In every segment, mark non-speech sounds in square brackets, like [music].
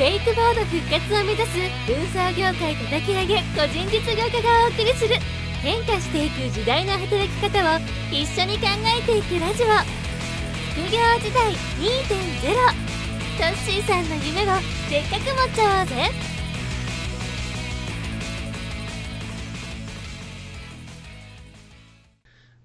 ェイクボード復活を目指す運送業界叩き上げ個人実業家がお送りする変化していく時代の働き方を一緒に考えていくラジオ。副業時代2.0トッシーさんの夢をせっかく持っちゃおうぜ。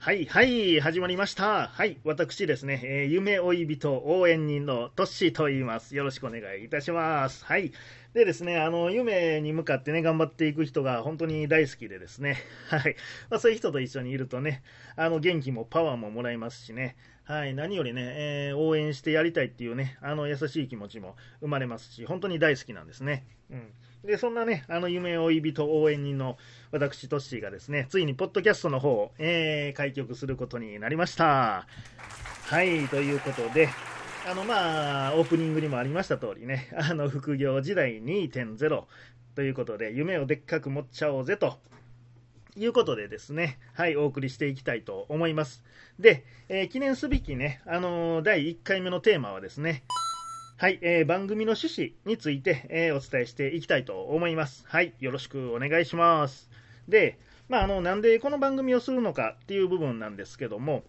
はいはい、始まりました。はい、私ですね、えー夢追い人応援人のトッシーと言います。よろしくお願いいたします。はい。でですね、あの、夢に向かってね、頑張っていく人が本当に大好きでですね、はい。まあ、そういう人と一緒にいるとね、あの、元気もパワーももらえますしね、はい、何よりね、えー応援してやりたいっていうね、あの、優しい気持ちも生まれますし、本当に大好きなんですね。うん。で、そんなね、あの、夢追い人応援人の私、トッシーがですね、ついにポッドキャストの方を、えー開局することになりました。はい、ということで、あの、まあ、オープニングにもありました通りね、あの、副業時代2.0ということで、夢をでっかく持っちゃおうぜと。いうことでですね、はい、お送りしていきたいと思います。で、えー記念すべきね、あのー第1回目のテーマはですね、はい、えー番組の趣旨について、えーお伝えしていきたいと思います。はい、よろしくお願いします。で、まあ、あの、なんでこの番組をするのかっていう部分なんですけども、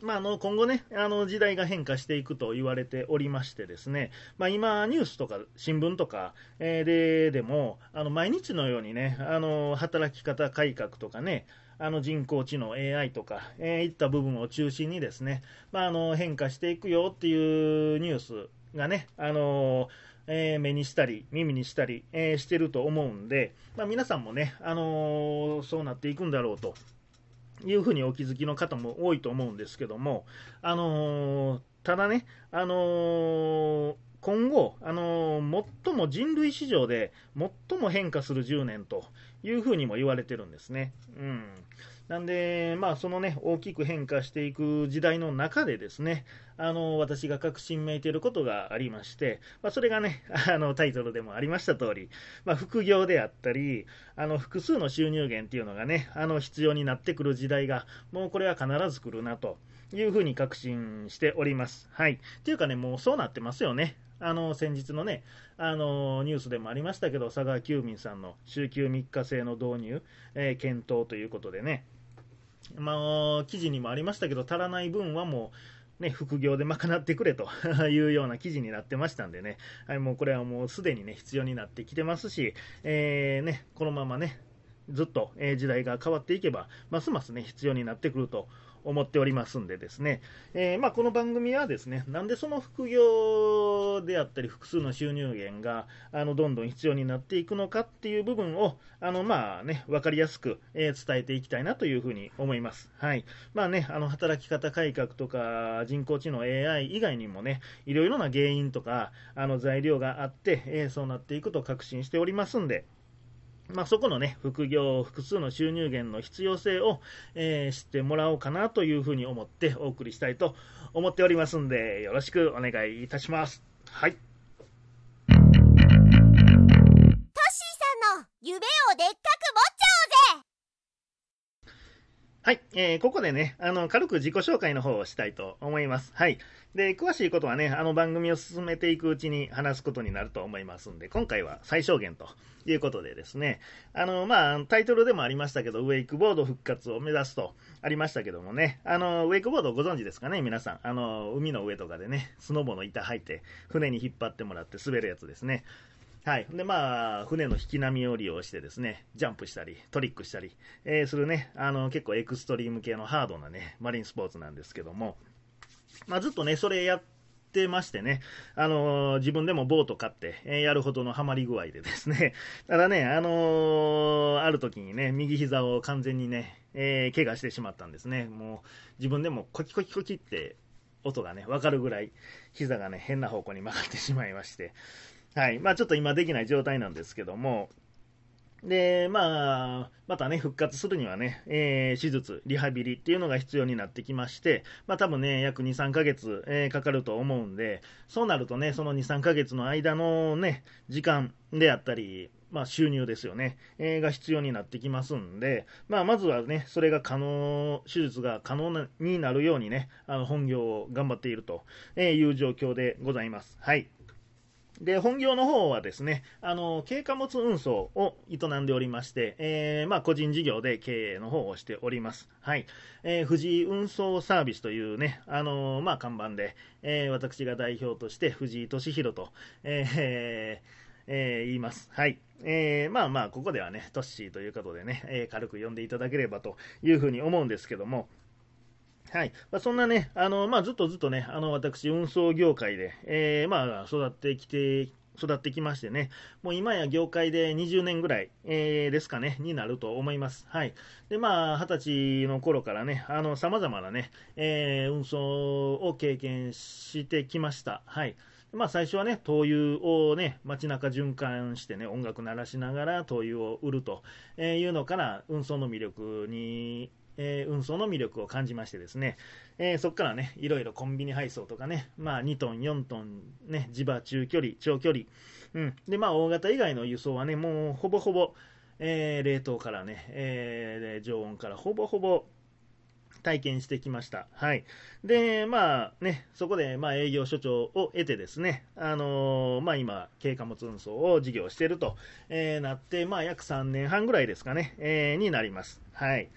まあ、あの今後ね、あの時代が変化していくと言われておりましてですね、まあ、今、ニュースとか新聞とか、えででも、あの毎日のようにね、あの働き方改革とかね、あの人工知能 AI とか、えーいった部分を中心にですね、まあ、あの変化していくよっていうニュースがね、あのえー目にしたり耳にしたり、えーしてると思うんで、まあ、皆さんもね、あのそうなっていくんだろうと。いうふうにお気づきの方も多いと思うんですけども、あのただね、あの今後、あのー最も人類史上で最も変化する10年というふうにも言われてるんですね。うんなんで、まあ、そのね、大きく変化していく時代の中でですね、あの、私が確信めいていることがありまして、まあ、それがね、[laughs] あの、タイトルでもありました通り、まあ、副業であったり、あの、複数の収入源っていうのがね、あの、必要になってくる時代が、もうこれは必ず来るなというふうに確信しております。はい。っていうかね、もうそうなってますよね。あの、先日のね、あの、ニュースでもありましたけど、佐川急便さんの週休3日制の導入、えー検討ということでね、まあ、記事にもありましたけど、足らない分はもう、ね、副業で賄ってくれと [laughs] いうような記事になってましたんでね、はい、もうこれはもうすでにね、必要になってきてますし、えーね、このままね、ずっと、え時代が変わっていけば、ますますね、必要になってくると思っておりますんでですね、えーまあ、この番組はですね、なんでその副業であったり、複数の収入源が、あの、どんどん必要になっていくのかっていう部分を、あの、まあね、わかりやすく、えー伝えていきたいなというふうに思います。はい。まあね、あの、働き方改革とか、人工知能 AI 以外にもね、いろいろな原因とか、あの、材料があって、えーそうなっていくと確信しておりますんで、まあ、そこのね、副業、複数の収入源の必要性を、えー知ってもらおうかなというふうに思ってお送りしたいと思っておりますんで、よろしくお願いいたします。はい。トッシーさんの夢をでっかく持っちゃおうぜはい、えーここでね、あの、軽く自己紹介の方をしたいと思います。はい。で、詳しいことはね、あの番組を進めていくうちに話すことになると思いますんで、今回は最小限ということでですね、あの、まあ、タイトルでもありましたけど、ウェイクボード復活を目指すとありましたけどもね、あの、ウェイクボードご存知ですかね、皆さん。あの、海の上とかでね、スノボの板履いて、船に引っ張ってもらって滑るやつですね。はい。で、まあ、船の引き波を利用してですね、ジャンプしたり、トリックしたり、えーするね、あの、結構エクストリーム系のハードなね、マリンスポーツなんですけども、まあ、ずっとね、それやってましてね、あのー自分でもボート買って、えーやるほどのハマり具合でですね、[laughs] ただね、あのーある時にね、右膝を完全にね、えー怪我してしまったんですね。もう、自分でもコキコキコキって音がね、わかるぐらい、膝がね、変な方向に曲がってしまいまして、はい。まあちょっと今できない状態なんですけども、で、まあ、またね、復活するにはね、えー手術、リハビリっていうのが必要になってきまして、まあ多分ね、約2、3ヶ月、えーかかると思うんで、そうなるとね、その2、3ヶ月の間のね、時間であったり、まあ収入ですよね、えーが必要になってきますんで、まあまずはね、それが可能、手術が可能になるようにね、あの本業を頑張っているという状況でございます。はい。で、本業の方はですね、あの、軽貨物運送を営んでおりまして、えー、まあ、個人事業で経営の方をしております。はい。えー、藤井運送サービスというね、あのまあ、看板で、えー、私が代表として藤井敏弘と、えー、えー、言います。はい。えー、まあまあ、ここではね、トッシーということでね、えー、軽く呼んでいただければというふうに思うんですけども、はい。まあ、そんなね、あの、まあ、ずっとずっとね、あの、私、運送業界で、えー、まあ、育ってきて、育ってきましてね、もう今や業界で20年ぐらい、えー、ですかね、になると思います。はい。で、まあ、二十歳の頃からね、あの、様々なね、えー、運送を経験してきました。はい。まあ、最初はね、灯油をね、街中循環してね、音楽鳴らしながら灯油を売るというのから、運送の魅力にえー、運送の魅力を感じましてですね、えー、そこからね、いろいろコンビニ配送とかね、まあ2トン、4トン、ね、地場中距離、長距離、うん。で、まあ大型以外の輸送はね、もうほぼほぼ、えー、冷凍からね、えー、常温からほぼほぼ体験してきました。はい。で、まあね、そこで、まあ営業所長を得てですね、あのー、まあ今、軽貨物運送を事業していると、えー、なって、まあ約3年半ぐらいですかね、えー、になります。はい。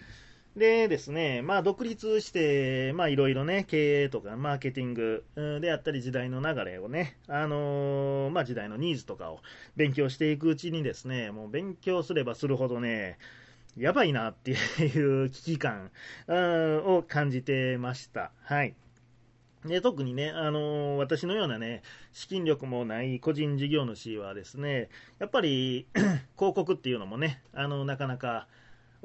でですね、まあ、独立して、まあ、いろいろね、経営とかマーケティングであったり、時代の流れをね、あのー、まあ、時代のニーズとかを勉強していくうちにですね、もう勉強すればするほどね、やばいなっていう危機感を感じてました。はい。で特にね、あのー、私のようなね、資金力もない個人事業主はですね、やっぱり [clears throat] 広告っていうのもね、あのなかなか、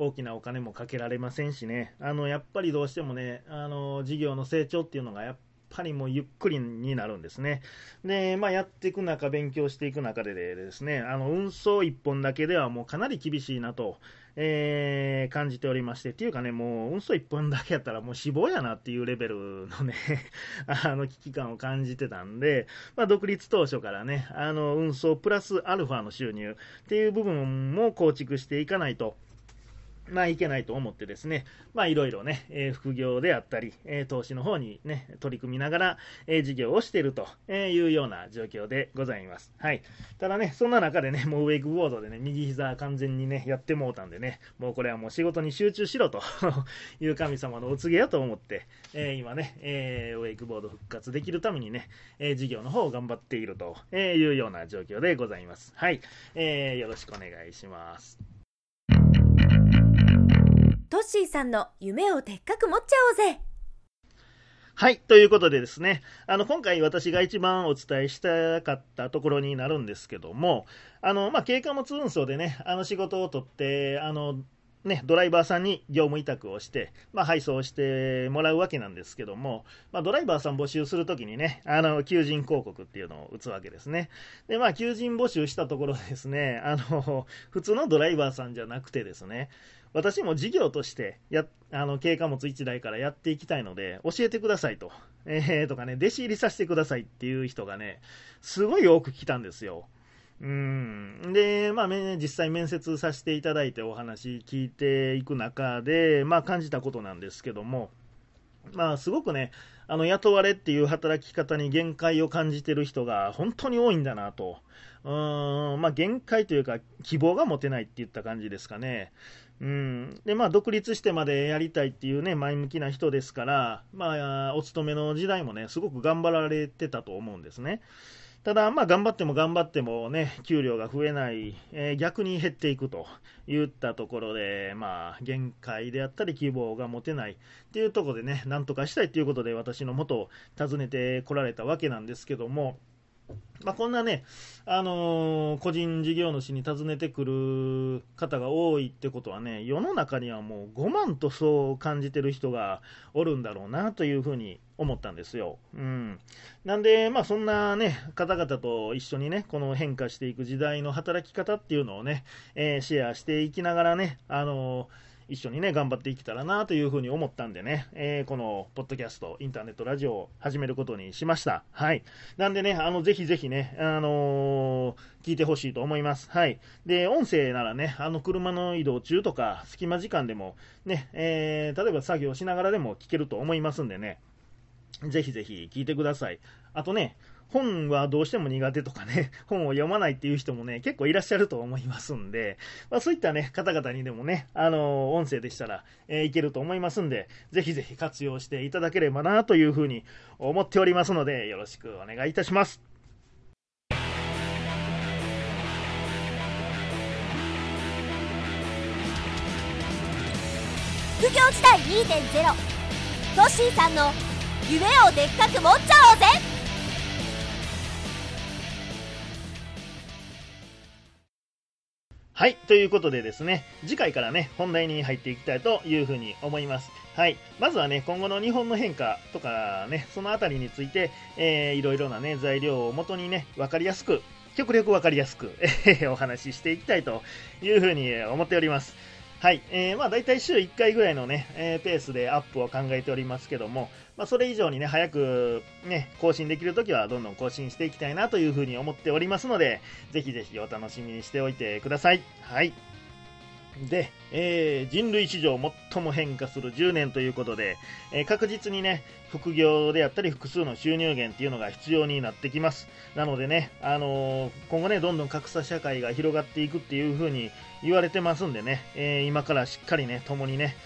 大きなお金もかけられませんしね、あのやっぱりどうしてもね、あの事業の成長っていうのがやっぱりもうゆっくりになるんですね。で、まあ、やっていく中、勉強していく中でですね、あの運送1本だけではもうかなり厳しいなと、えー、感じておりまして、っていうかね、もう運送1本だけやったらもう死亡やなっていうレベルのね [laughs] あの危機感を感じてたんで、まあ、独立当初からね、あの運送プラスアルファの収入っていう部分も構築していかないと。まあ、いけないと思ってですね、まあ、いろいろね、えー、副業であったり、えー、投資の方にね、取り組みながら、えー、事業をしているというような状況でございます。はい。ただね、そんな中でね、もうウェイクボードでね、右膝完全にね、やってもうたんでね、もうこれはもう仕事に集中しろと [laughs] いう神様のお告げやと思って、え今ね、えウェイクボード復活できるためにね、え事業の方を頑張っているというような状況でございます。はい。えよろしくお願いします。トッシーさんの夢をでっかく持っちゃおうぜはい。ということでですね、あの、今回私が一番お伝えしたかったところになるんですけども、あの、まあ、軽貨物運送でね、あの仕事を取って、あの、ね、ドライバーさんに業務委託をして、まあ、配送してもらうわけなんですけども、まあ、ドライバーさん募集するときにね、あの、求人広告っていうのを打つわけですね。で、まあ、求人募集したところですね、あの、普通のドライバーさんじゃなくてですね、私も事業としてや、あの、軽貨物1台からやっていきたいので、教えてくださいと。えー、とかね、弟子入りさせてくださいっていう人がね、すごい多く来たんですよ。うん。で、まあ、実際面接させていただいてお話聞いていく中で、まあ、感じたことなんですけども、まあ、すごくね、あの、雇われっていう働き方に限界を感じてる人が本当に多いんだなと。うん、まあ、限界というか、希望が持てないって言った感じですかね。うん。で、まあ、独立してまでやりたいっていうね、前向きな人ですから、まあ、お勤めの時代もね、すごく頑張られてたと思うんですね。ただ、まあ、頑張っても頑張ってもね、給料が増えない、えー、逆に減っていくといったところで、まあ、限界であったり希望が持てないっていうところでね、なんとかしたいということで私の元を訪ねてこられたわけなんですけども、まあ、こんなね、あのー、個人事業主に尋ねてくる方が多いってことはね、世の中にはもう5万とそう感じてる人がおるんだろうなというふうに思ったんですよ。うん。なんで、まあそんなね、方々と一緒にね、この変化していく時代の働き方っていうのをね、えー、シェアしていきながらね、あのー一緒にね、頑張っていけたらなというふうに思ったんでね、えー、このポッドキャスト、インターネットラジオを始めることにしました。はい。なんでね、あの、ぜひぜひね、あのー、聞いてほしいと思います。はい。で、音声ならね、あの、車の移動中とか、隙間時間でも、ね、えー、例えば作業しながらでも聞けると思いますんでね、ぜひぜひ聞いてください。あとね、本はどうしても苦手とかね、[laughs] 本を読まないっていう人もね、結構いらっしゃると思いますんで、まあ、そういったね、方々にでもね、あの、音声でしたら、えー、いけると思いますんで、ぜひぜひ活用していただければなというふうに思っておりますので、よろしくお願いいたします。副業時代2.0トッシーさんの夢をでっかく持っちゃおうぜはい。ということでですね、次回からね、本題に入っていきたいというふうに思います。はい。まずはね、今後の日本の変化とかね、そのあたりについて、えー、いろいろなね、材料をもとにね、分かりやすく、極力分かりやすく、えお話ししていきたいというふうに思っております。はい。えー、まあ大体週1回ぐらいのね、えー、ペースでアップを考えておりますけども、まあそれ以上にね、早くね、更新できるときはどんどん更新していきたいなというふうに思っておりますので、ぜひぜひお楽しみにしておいてください。はい。で、えー、人類史上最も変化する10年ということで、えー、確実にね、副業であったり複数の収入源っていうのが必要になってきます。なのでね、あのー、今後ね、どんどん格差社会が広がっていくっていう風に言われてますんでね、え今からしっかりね、共にね、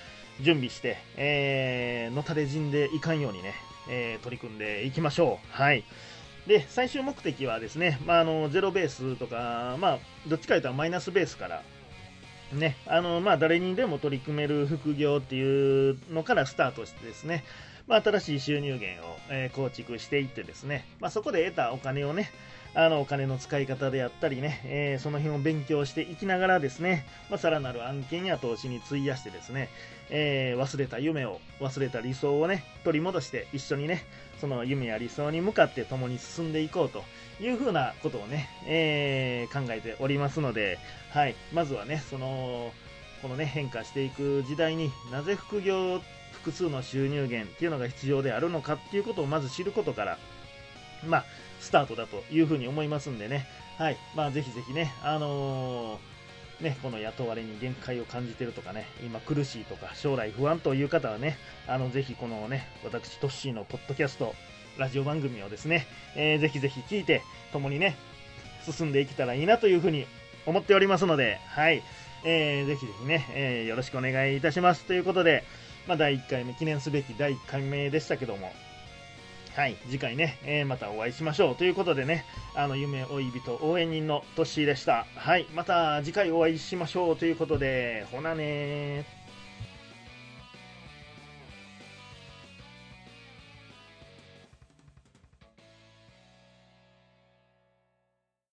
準備して、えーのたれ死んでいかんようにね、え取り組んでいきましょう。はい。で、最終目的はですね、まあ、あの、ゼロベースとか、まあ、どっちかというとマイナスベースから、ね、あの、まあ、誰にでも取り組める副業っていうのからスタートしてですね、まあ、新しい収入源を、えー、構築していってですね、まあ、そこで得たお金をね、あのお金の使い方であったりね、えー、その辺を勉強していきながらですね、まあ、さらなる案件や投資に費やしてですね、えー、忘れた夢を、忘れた理想をね、取り戻して一緒にね、その夢や理想に向かって共に進んでいこうというふうなことをね、えー、考えておりますので、はい、まずはね、その、このね、変化していく時代になぜ副業、複数の収入源っていうのが必要であるのかっていうことをまず知ることから、まあ、スタートだというふうに思いますんでね、はい、まあ、ぜひぜひね、あのー、ね、この雇われに限界を感じてるとかね、今苦しいとか、将来不安という方はね、あの、ぜひこのね、私、トッシーのポッドキャスト、ラジオ番組をですね、えー、ぜひぜひ聞いて、共にね、進んでいけたらいいなというふうに思っておりますので、はい、えー、ぜひぜひね、えー、よろしくお願いいたします。ということで、まあ、第1回目、記念すべき第1回目でしたけども、はい、次回ね、えー、またお会いしましょう。ということでね、あの、夢追い人応援人のトッシーでした。はい、また次回お会いしましょうということで、ほなねー。